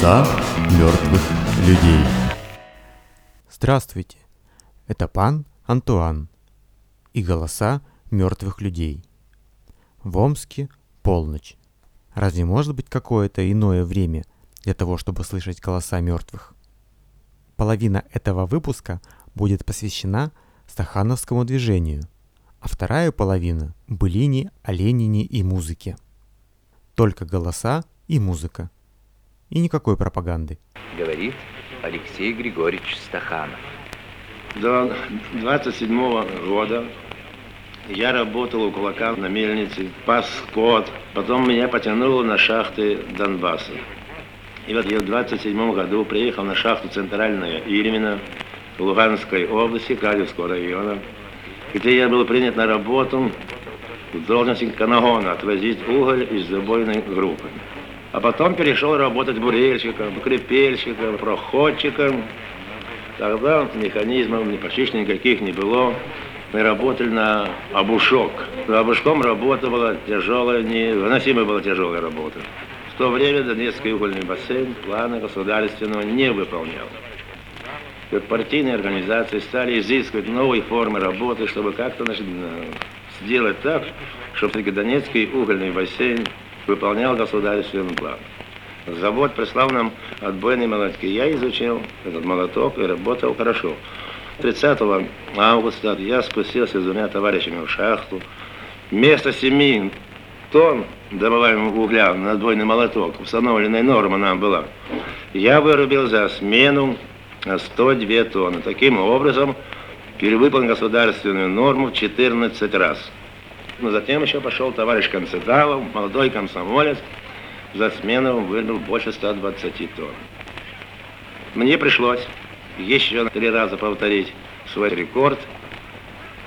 Голоса мертвых людей. Здравствуйте, это пан Антуан и голоса мертвых людей. В Омске полночь. Разве может быть какое-то иное время для того, чтобы слышать голоса мертвых? Половина этого выпуска будет посвящена стахановскому движению, а вторая половина – былине о Ленине и музыке. Только голоса и музыка. И никакой пропаганды. Говорит Алексей Григорьевич Стаханов. До 27 -го года я работал у кулака на мельнице, пас скот. Потом меня потянуло на шахты Донбасса. И вот я в 27 году приехал на шахту Центральная Ильмина в Луганской области, Калевского района, где я был принят на работу в должности канагона, отвозить уголь из забойной группы. А потом перешел работать бурильщиком, крепельщиком, проходчиком. Тогда механизмов почти никаких не было. Мы работали на обушок. На обушком работа была тяжелая, невыносимая была тяжелая работа. В то время Донецкий угольный бассейн плана государственного не выполнял. Как партийные организации стали изыскивать новые формы работы, чтобы как-то сделать так, чтобы Донецкий угольный бассейн выполнял государственный план. Завод прислал нам отбойные молотки. Я изучил этот молоток и работал хорошо. 30 августа я спустился с двумя товарищами в шахту. Вместо 7 тонн добываемого угля на отбойный молоток, установленная норма нам была, я вырубил за смену 102 тонны. Таким образом, перевыполнил государственную норму в 14 раз. Но затем еще пошел товарищ Концедалов, молодой комсомолец, за смену вырнул больше 120 тонн. Мне пришлось еще три раза повторить свой рекорд.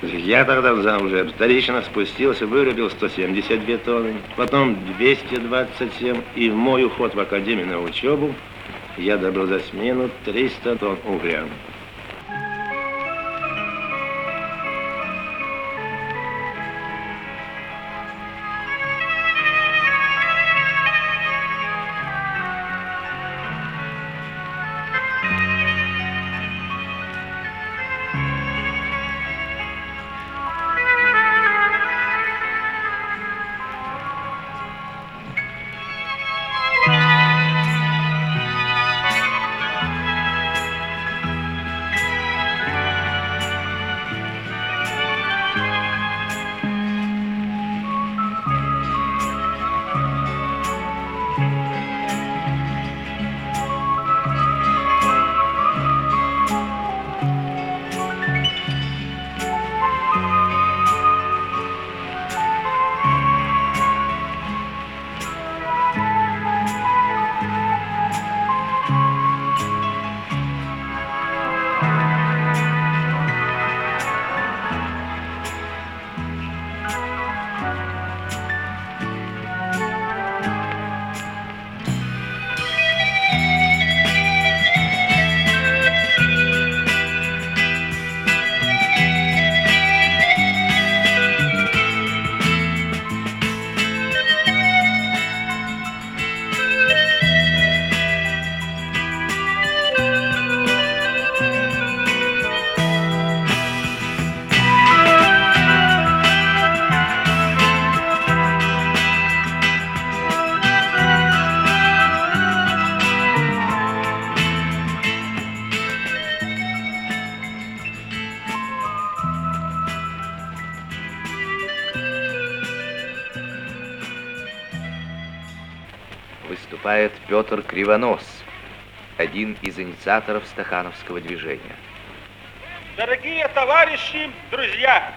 Я тогда уже вторично спустился, вырубил 172 тонны, потом 227, и в мой уход в академию на учебу я добыл за смену 300 тонн угля. Петр Кривонос, один из инициаторов стахановского движения. Дорогие товарищи, друзья,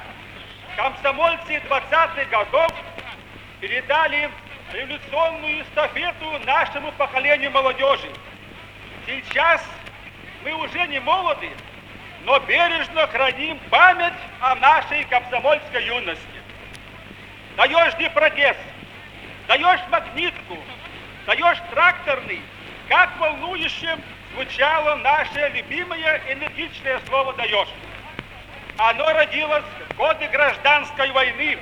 комсомольцы 20-х годов передали революционную эстафету нашему поколению молодежи. Сейчас мы уже не молоды, но бережно храним память о нашей комсомольской юности. Даешь прогресс, даешь магнитку, даешь тракторный, как волнующим звучало наше любимое энергичное слово «даешь». Оно родилось в годы гражданской войны,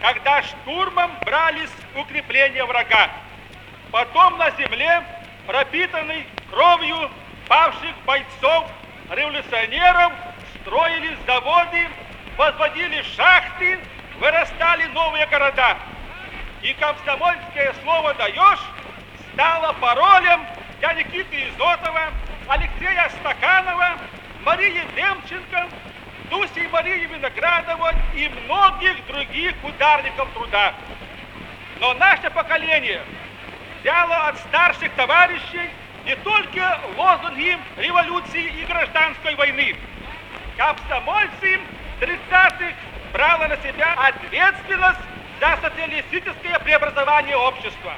когда штурмом брались укрепления врага. Потом на земле пропитанный кровью павших бойцов, революционеров, строились заводы, возводили шахты, вырастали новые города. И комсомольское слово «даешь» стало паролем для Никиты Изотова, Алексея Стаканова, Марии Демченко, Дуси Марии Виноградова и многих других ударников труда. Но наше поколение взяло от старших товарищей не только лозунги революции и гражданской войны. Комсомольцы 30-х брало на себя ответственность за социалистическое преобразование общества.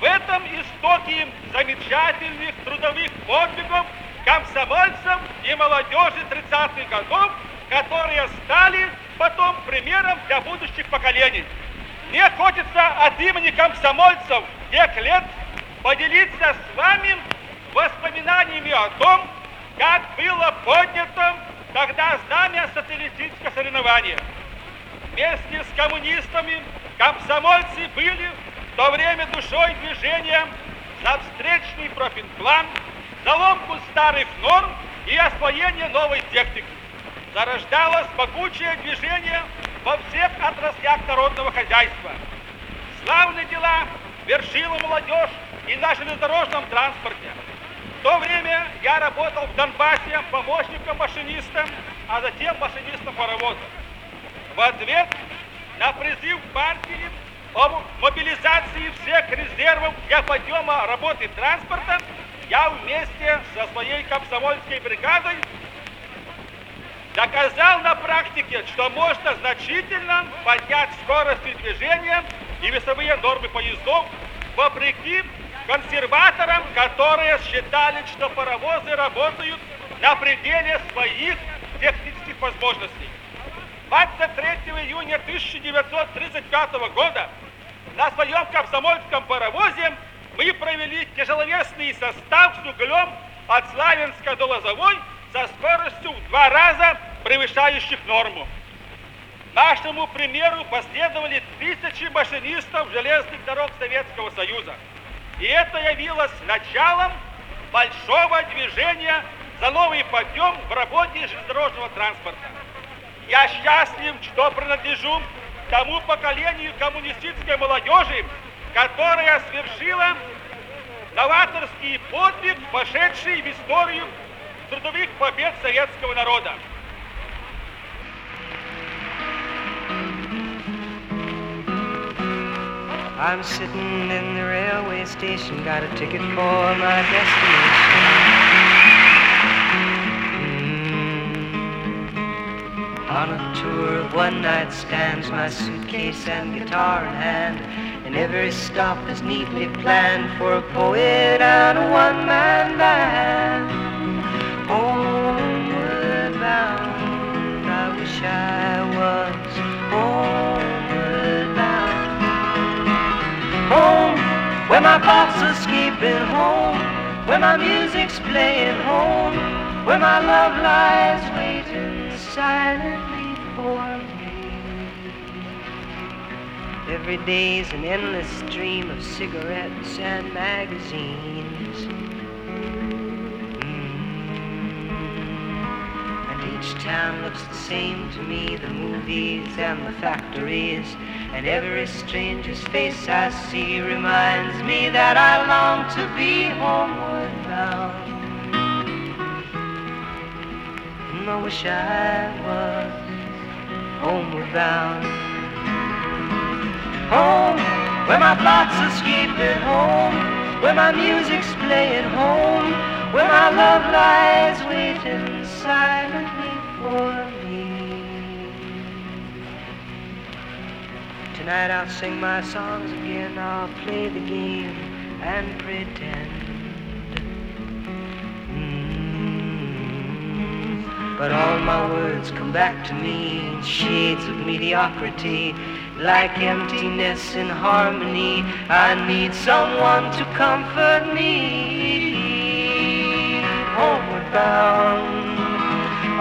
В этом истоке замечательных трудовых подвигов комсомольцев и молодежи 30-х годов, которые стали потом примером для будущих поколений. Мне хочется от имени комсомольцев тех лет поделиться с вами воспоминаниями о том, как было поднято тогда знамя социалистического соревнования. Вместе с коммунистами комсомольцы были то время душой движения за встречный профинплан, за ломку старых норм и освоение новой техники. Зарождалось могучее движение во всех отраслях народного хозяйства. Славные дела вершила молодежь и на железнодорожном транспорте. В то время я работал в Донбассе помощником машиниста, а затем машинистом паровоза. В ответ на призыв партии об мобилизации всех резервов для подъема работы транспорта я вместе со своей комсомольской бригадой доказал на практике, что можно значительно поднять скорость движения и весовые нормы поездов вопреки консерваторам, которые считали, что паровозы работают на пределе своих технических возможностей. 23 июня 1935 года на своем комсомольском паровозе мы провели тяжеловесный состав с углем от Славянска до Лозовой со скоростью в два раза превышающих норму. Нашему примеру последовали тысячи машинистов железных дорог Советского Союза. И это явилось началом большого движения за новый подъем в работе железнодорожного транспорта. Я счастлив, что принадлежу тому поколению коммунистической молодежи, которая совершила новаторский подвиг, вошедший в историю трудовых побед советского народа. I'm sitting in the railway station, got a ticket for my destination. On a tour of one night stands, my suitcase and guitar in hand, and every stop is neatly planned for a poet and a one-man band. Homeward bound, I wish I was homeward bound. Home, where my thoughts are escaping home, where my music's playing home, where my love lies silently for me. Every day's an endless stream of cigarettes and magazines. Mm. And each town looks the same to me, the movies and the factories. And every stranger's face I see reminds me that I long to be homeward bound. I wish I was homeward bound. Home, where my thoughts escape at home, where my music's playing home, where my love lies waiting silently for me. Tonight I'll sing my songs again, I'll play the game and pretend. But all my words come back to me in shades of mediocrity, like emptiness in harmony. I need someone to comfort me. Homeward bound,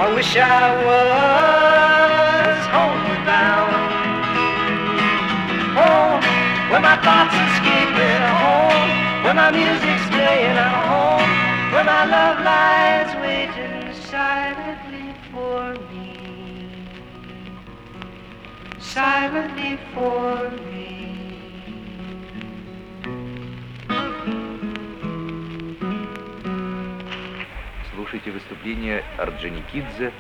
I wish I was homeward bound home, where my thoughts are escaping home, where my music's playing. I'm home where my love lies Silently for me. Слушайте выступление Орджоникидзе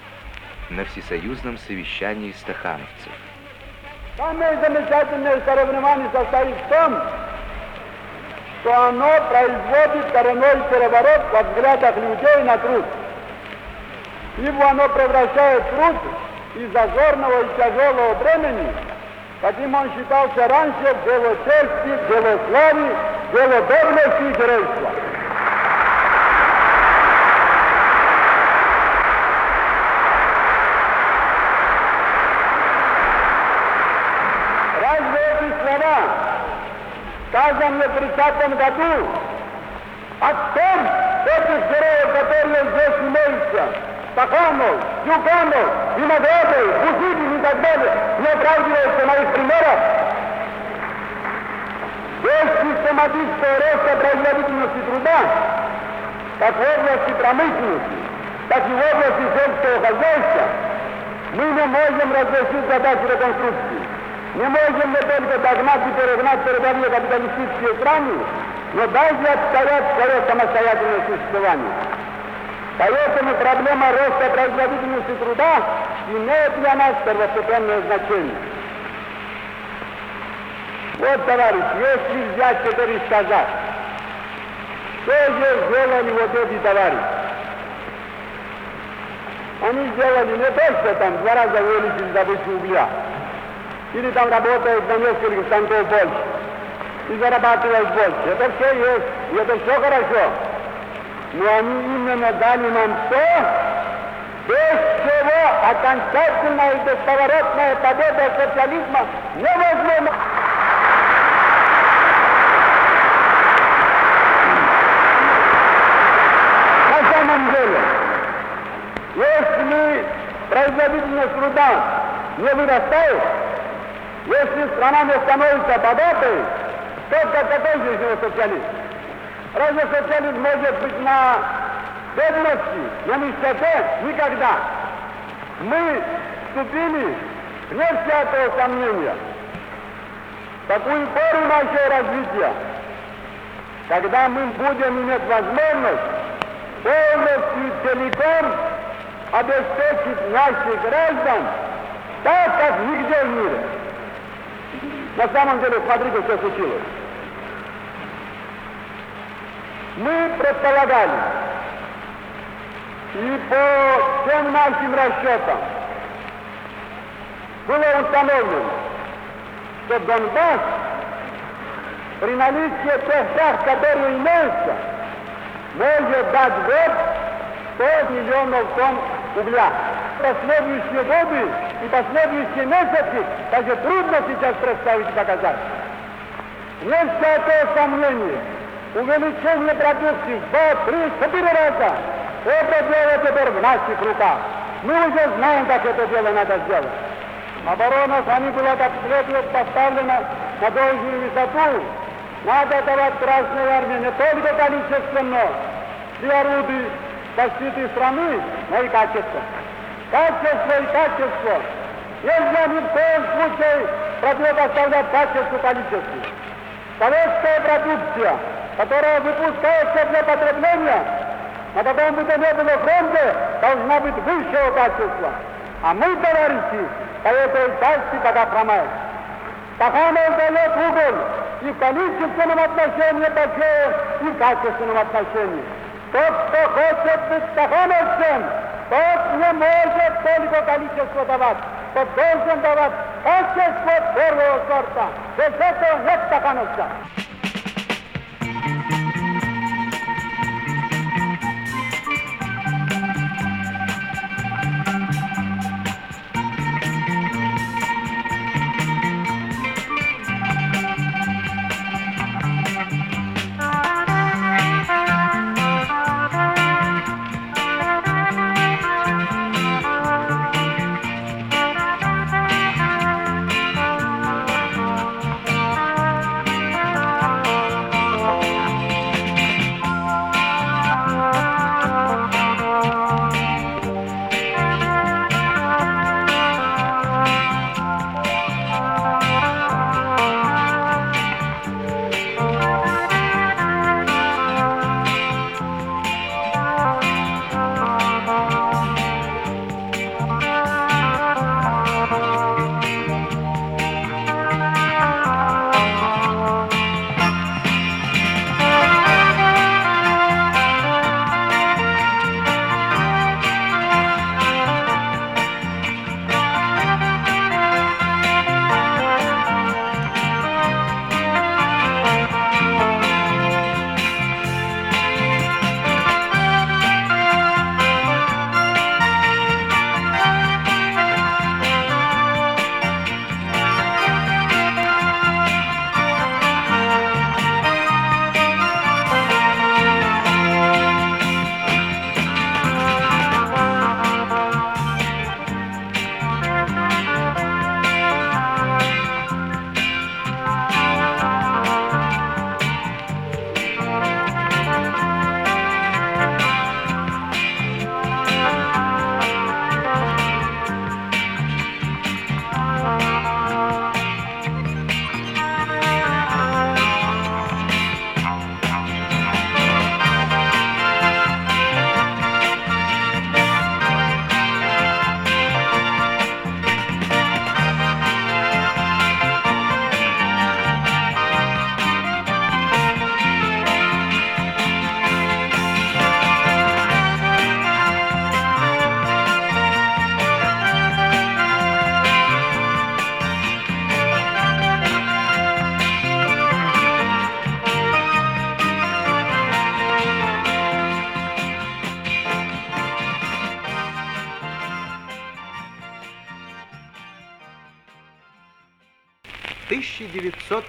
на всесоюзном совещании стахановцев. Самое замечательное соревнование состоит в том, что оно производит коренной переворот во взглядах людей на труд. Ибо оно превращает труд из зазорного и тяжелого бремени, каким он считался раньше, дело чести, дело славы, дело доблести и геройства. Разве эти слова, сказанные в 30 году, о том, этих героев, которые здесь имеются, Стаханов, Юганов, Виноградов, Бузидин и так далее, не оправдываются моих примеров? Без систематического роста производительности труда, как в области промышленности, так и в области сельского хозяйства, мы не можем разрешить задачу реконструкции. Не можем не только догнать и перегнать передовые капиталистические страны, но даже отстоять свое самостоятельное существование. Поэтому проблема роста производительности труда имеет для нас первостепенное значение. Вот, товарищ, если взять теперь и сказать, что же сделали вот эти товарищи? Они сделали не то, что там два раза увеличили добычу угля, или там работают на несколько станков больше, и зарабатывают больше. Это все есть, и это все хорошо. Но они именно дали нам то, без чего окончательная и бесповоротная победа социализма невозможна. На самом деле, если производительность труда не вырастает, если страна не становится богатой, то какой же из него социализм? Разве социализм может быть на бедности, на нищете? Никогда. Мы вступили, вне всякого сомнения, в такую пору нашего развития, когда мы будем иметь возможность полностью целиком обеспечить наших граждан так, как нигде в мире. На самом деле, смотрите, что случилось. Мы предполагали, и по всем нашим расчетам было установлено, что Донбасс при наличии тех шахт, которые имеются, может дать в год 100 миллионов тонн угля. Последующие годы и последующие месяцы даже трудно сейчас представить показать. Нет всякого сомнения, увеличение два, три, четыре раза. Это дело теперь в наших руках. Мы уже знаем, как это дело надо сделать. Оборона сами была как следует поставлена на должную высоту. Надо давать Красной Армии не только количественно для орудий защиты страны, но и качество. Качество и качество. Нельзя ни в коем случае противопоставлять качеству количеству. Советская продукция, которая выпускается для потребления, на каком бы то ни было фронте, должна быть высшего качества. А мы, товарищи, по этой части пока хромаем. Стаханов дает уголь и в количественном отношении большое, и в качественном отношении. Тот, кто хочет быть стахановцем, тот не может только количество давать, тот должен давать качество первого сорта. Без этого нет стахановца.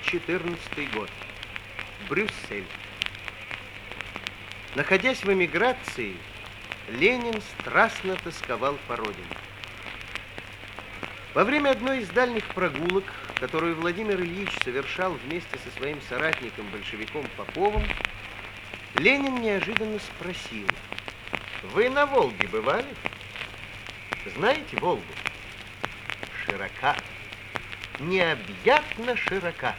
1914 год. Брюссель. Находясь в эмиграции, Ленин страстно тосковал по родине. Во время одной из дальних прогулок, которую Владимир Ильич совершал вместе со своим соратником-большевиком Поповым, Ленин неожиданно спросил, «Вы на Волге бывали? Знаете Волгу? Широка, необъятно широка.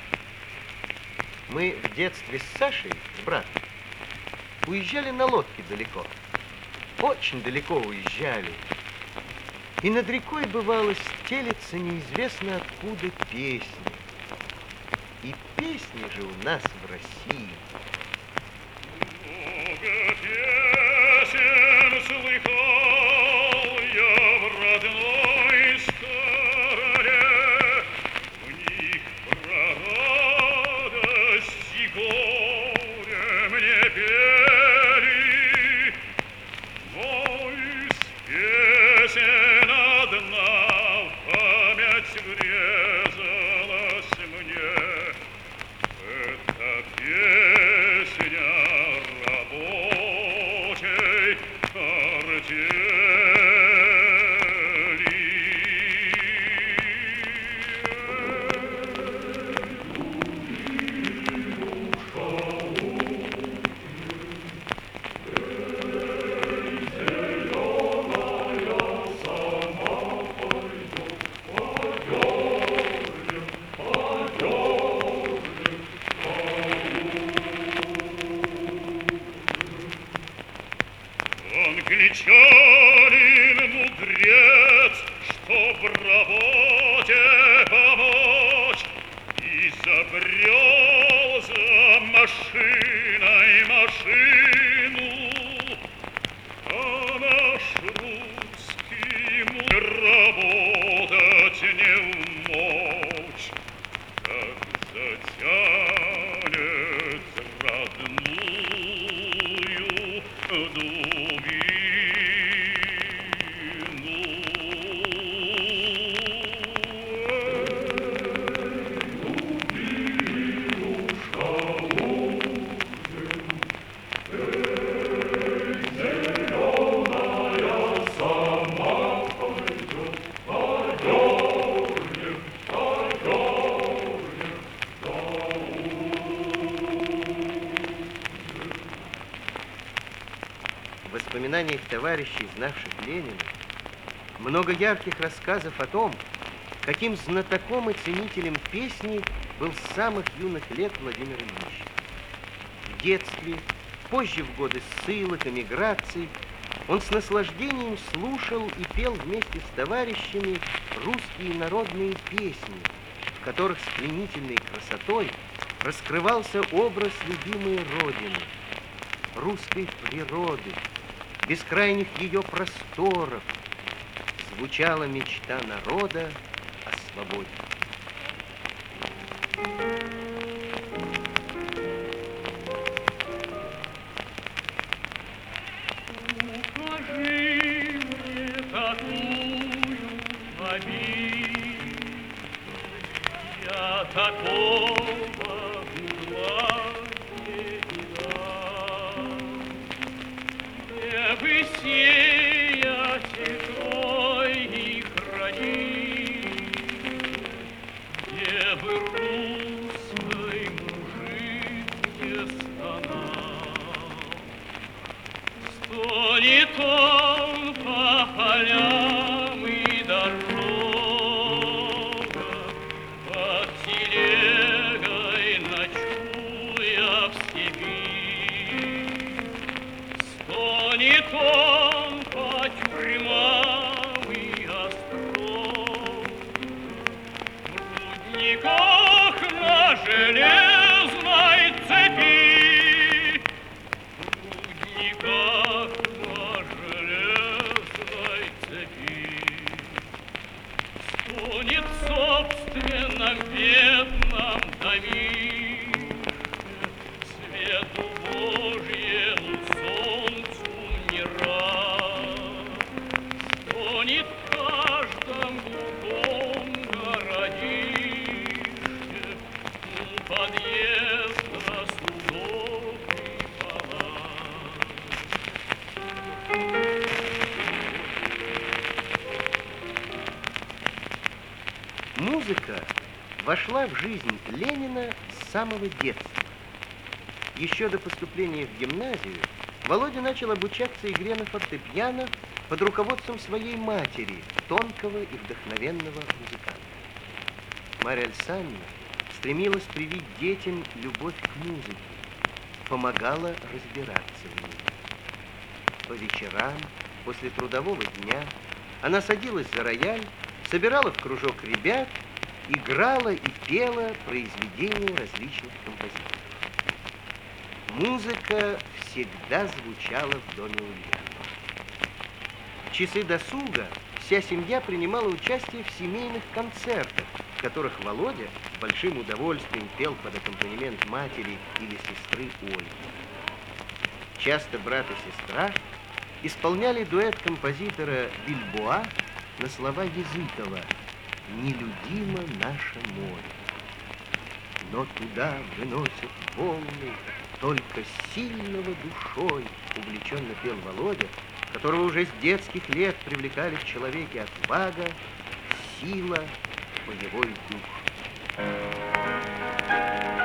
Мы в детстве с Сашей, с братом, уезжали на лодке далеко. Очень далеко уезжали. И над рекой, бывало, стелется неизвестно откуда песни. И песни же у нас в России. В воспоминаниях товарищей, знавших Ленина, много ярких рассказов о том, каким знатоком и ценителем песни был с самых юных лет Владимир Ильич. В детстве, позже в годы ссылок, эмиграций, он с наслаждением слушал и пел вместе с товарищами русские народные песни, в которых с пленительной красотой раскрывался образ любимой Родины, русской природы, бескрайних ее просторов, звучала мечта народа о свободе. Вошла в жизнь Ленина с самого детства. Еще до поступления в гимназию Володя начал обучаться игре на фортепиано под руководством своей матери, тонкого и вдохновенного музыканта. Мария Александровна стремилась привить детям любовь к музыке, помогала разбираться в ней. По вечерам, после трудового дня, она садилась за рояль, собирала в кружок ребят, играла и пела произведения различных композиторов. Музыка всегда звучала в доме Ульянова. В часы досуга вся семья принимала участие в семейных концертах, в которых Володя с большим удовольствием пел под аккомпанемент матери или сестры Ольги. Часто брат и сестра исполняли дуэт композитора Бильбоа на слова Языкова «Нелюдимо наше море». Но туда выносят волны только сильного душой, увлеченно пел Володя, которого уже с детских лет привлекали в человеке отвага, сила, боевой дух. Нелюдимо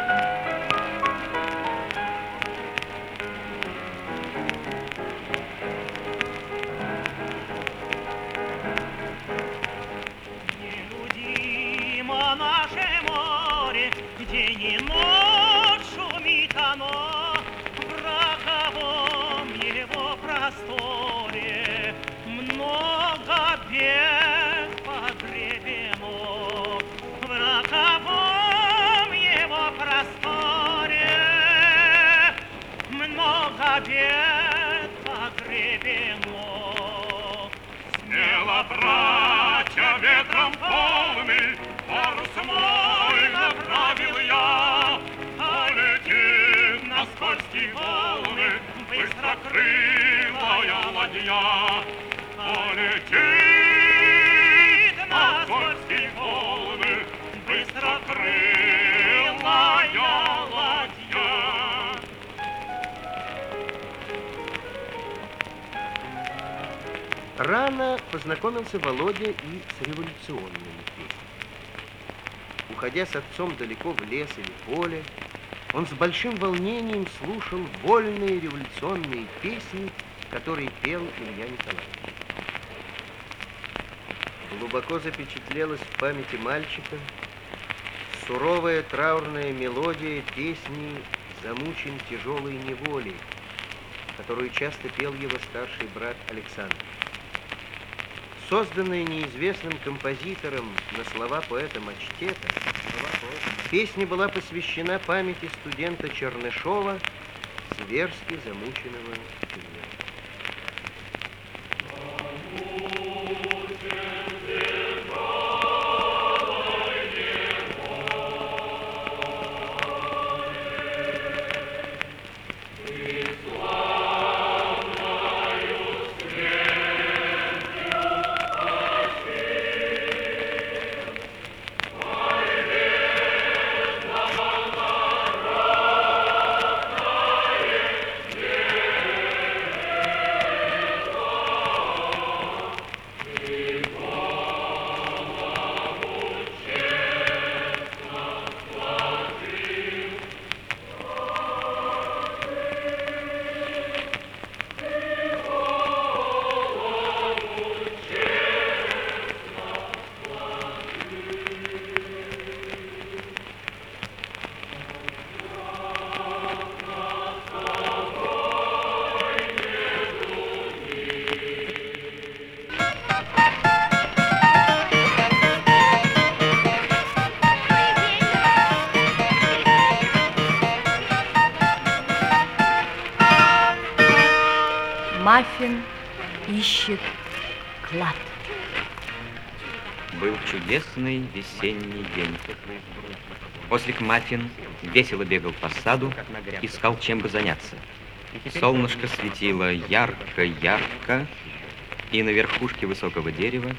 Рано познакомился Володя и с революционными песнями. Уходя с отцом далеко в лес или поле, он с большим волнением слушал вольные революционные песни, которые пел Илья Николаевич. Глубоко запечатлелась в памяти мальчика суровая траурная мелодия песни «Замучен тяжелой неволей», которую часто пел его старший брат Александр. Созданная неизвестным композитором на слова поэта Мачтета, песня была посвящена памяти студента Чернышова, зверски замученного в Чудесный весенний день. Ослик Маффин весело бегал по саду, искал чем бы заняться. Солнышко светило ярко-ярко, и на верхушке высокого дерева,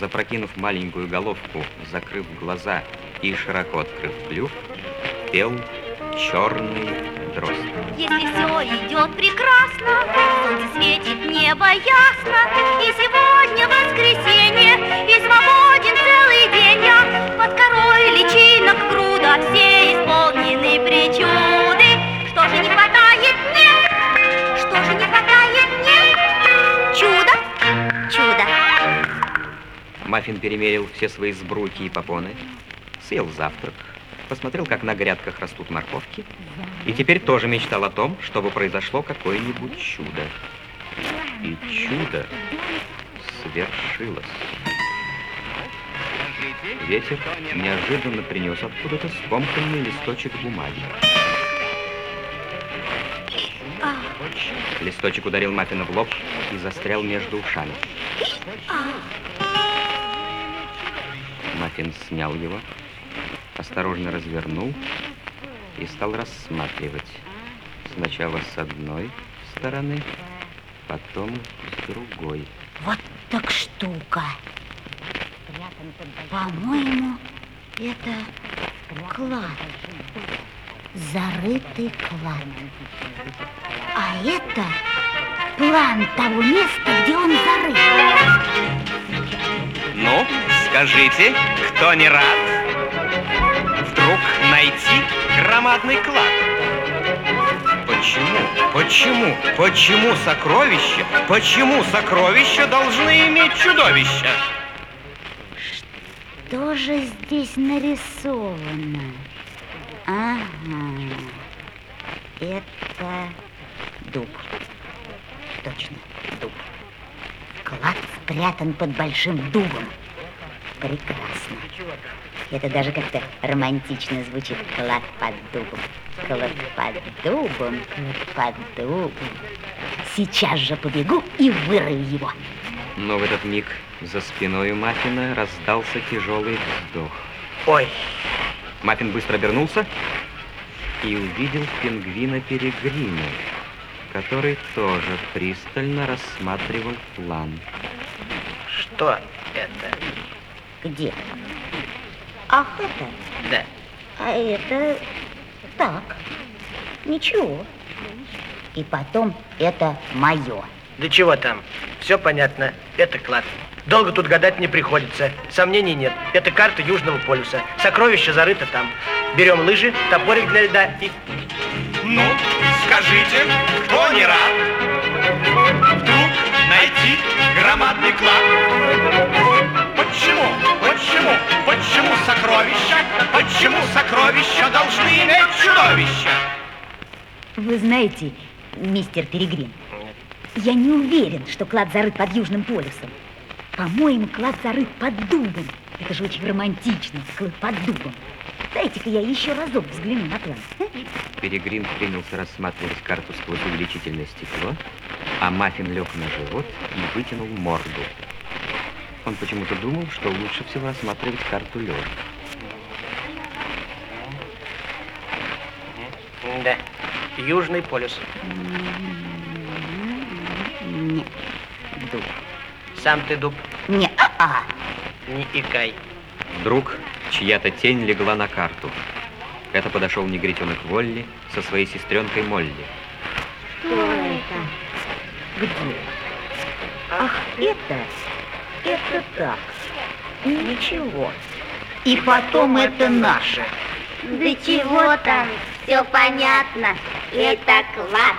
запрокинув маленькую головку, закрыв глаза и широко открыв клюв, пел черный дрозд. Если все идет прекрасно, солнце светит, небо ясно, и сегодня воскресенье, и свободен целый день я под корой личинок груда, все исполнены причуды. Что же не хватает мне? Что же не хватает мне? Чудо, чудо. Маффин перемерил все свои сбруйки и попоны, съел завтрак, посмотрел, как на грядках растут морковки, и теперь тоже мечтал о том, чтобы произошло какое-нибудь чудо. И чудо свершилось. Ветер неожиданно принес откуда-то скомканный листочек бумаги. Листочек ударил Маффина в лоб и застрял между ушами. Маффин снял его, осторожно развернул и стал рассматривать. Сначала с одной стороны, потом с другой. Вот так штука. По-моему, это клад. Зарытый клад. А это план того места, где он зарыт. Ну, скажите, кто не рад вдруг найти громадный клад? Почему? Почему? Почему сокровища? Почему сокровища должны иметь чудовища? Что же здесь нарисовано? Ага. Это дуб. Точно, дуб. Клад спрятан под большим дубом. Прекрасно. Это даже как-то романтично звучит. Клад под дубом. Клад под дубом, клад под дубом. Сейчас же побегу и вырою его. Но в этот миг за спиной у Маффина раздался тяжелый вздох. Ой, Маффин быстро обернулся и увидел пингвина Перегрина, который тоже пристально рассматривал план. что это? Где? Ах, это? Да. А это так. Ничего. И потом это мое. Да чего там? Все понятно. Это клад. Долго тут гадать не приходится. Сомнений нет. Это карта Южного полюса. Сокровище зарыто там. Берем лыжи, топорик для льда и... Ну, скажите, кто не рад вдруг найти громадный клад? Почему, почему, почему сокровища, почему сокровища должны иметь чудовища? Вы знаете, мистер Перегрин, я не уверен, что клад зарыт под Южным полюсом. По-моему, клад зарыт под дубом. Это же очень романтично, клад под дубом. Дайте-ка я еще разок взгляну на план. Перегрин принялся рассматривать карту сквозь увеличительное стекло, а Маффин лег на живот и вытянул морду. Он почему-то думал, что лучше всего рассматривать карту лежа. Да. Южный полюс. Нет, дуб. Сам ты дуб. Не, а, Не икай. Вдруг чья-то тень легла на карту. Это подошел негритенок Волли со своей сестренкой Молли. Что это? Где? Ах, это? Это так. Ничего. И потом это наше. Да чего там, все понятно. Это клад.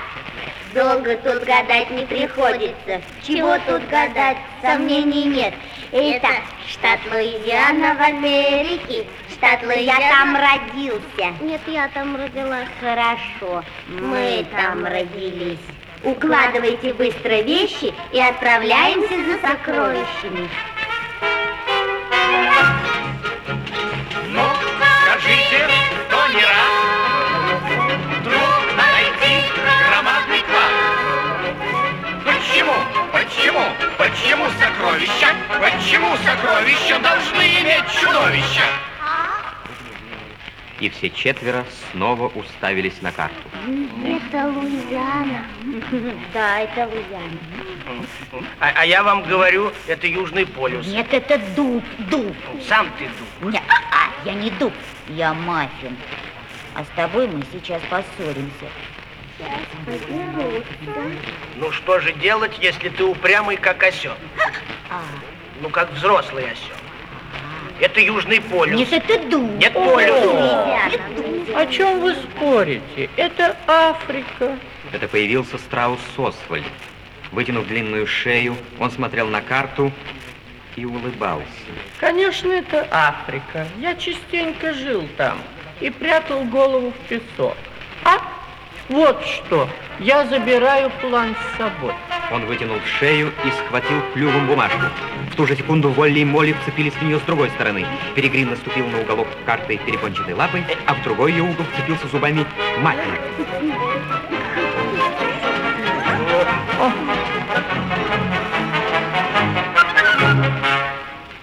Долго тут гадать не приходится. Чего тут гадать, сомнений нет. Это штат Луизиана в Америке. Штат Луизиана. Я там родился. Нет, я там родилась. Хорошо, мы там родились. Укладывайте быстро вещи и отправляемся за сокровищами. Ну, скажите, кто не рад вдруг найти громадный клад? Почему, почему, почему сокровища, почему сокровища должны иметь чудовища? И все четверо снова уставились на карту. Это Луизиана. Да, это Луизиана. А, а я вам говорю, это Южный полюс. Нет, это дуб, дуб. Сам ты дуб. Не, а, а, я не дуб, я маффин. А с тобой мы сейчас поссоримся. Ну что же делать, если ты упрямый, как осел? А, Ну, как взрослый осел. Это Южный полюс. Нет, это дуб. Нет полюс. О чем вы спорите? Это Африка. Это появился страус Освальд. Вытянув длинную шею, он смотрел на карту и улыбался. Конечно, это Африка. Я частенько жил там и прятал голову в песок. А вот что, я забираю план с собой. Он вытянул шею и схватил клювом бумажку. В ту же секунду Волли и Молли вцепились в нее с другой стороны. Перегрин наступил на уголок карты перепончатой лапой, а в другой ее угол вцепился зубами Маффин.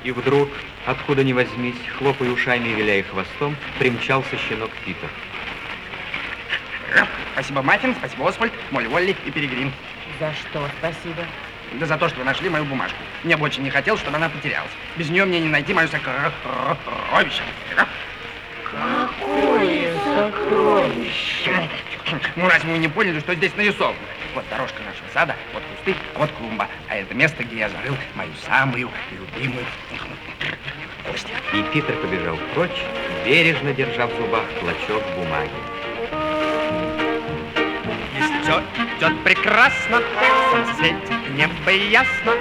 И вдруг, откуда ни возьмись, хлопая ушами и виляя хвостом, примчался щенок Питер. Спасибо, Маффин, спасибо, Освальд, Молли Волли и Перегрин. За что спасибо? Да за то, что вы нашли мою бумажку. Мне бы очень не хотелось, чтобы она потерялась. Без нее мне не найти мою сокровище. Какое сокровище? Ну, разве вы не поняли, что здесь нарисовано? Вот дорожка нашего сада, вот кусты, а вот клумба. А это место, где я зарыл мою самую любимую кость. И Питер побежал прочь, бережно держа в зубах клочок бумаги. Все идет прекрасно, солнце небо ясно.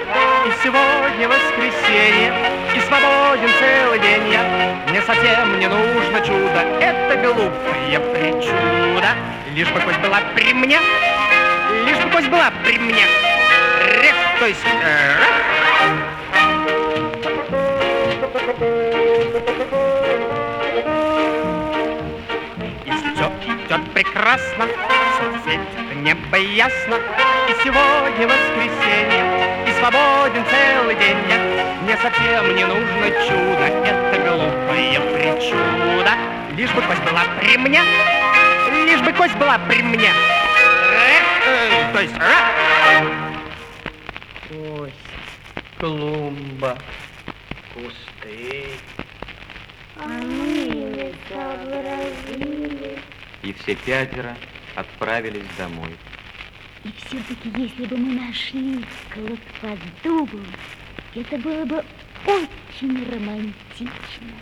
И сегодня воскресенье, и свободен целый день я. Мне совсем не нужно чудо, это глупое причуда. Лишь бы кость была при мне, лишь бы кость была при мне. Рех, то есть э, рах. И все идет прекрасно, солнце светит, небо ясно. И сегодня воскресенье, и свободен целый день я. Мне совсем не нужно чудо, это глупое причуда. Лишь бы кость была при мне, лишь бы кость была при мне. Эх, э, то есть ра. Кость, клумба, кусты. А мы не сообразили. И все пятеро отправились домой. И все-таки, если бы мы нашли клуб под дубом, это было бы очень романтично.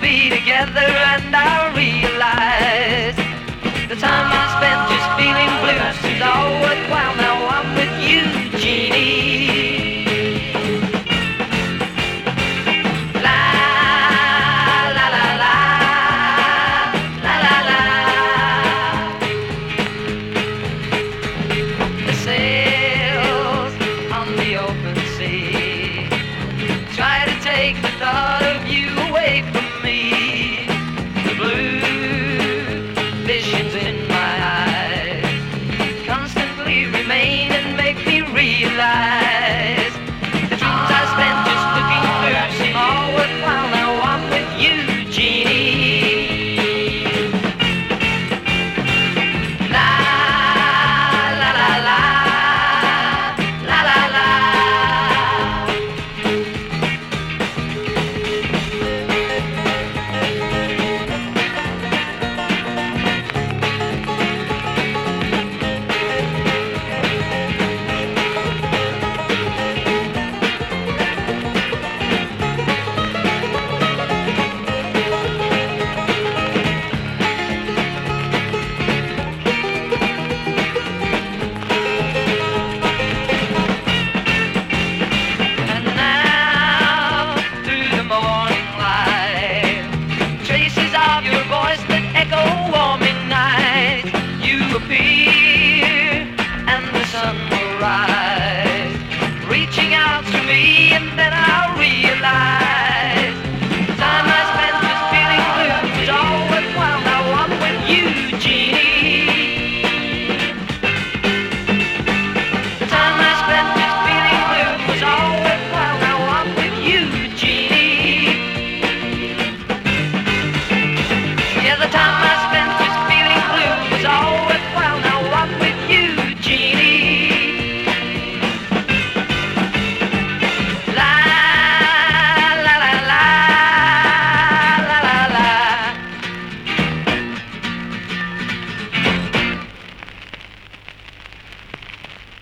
Be together and I'll realize the time I spent just feeling blue seems all worthwhile. Now I'm with you, Jeannie.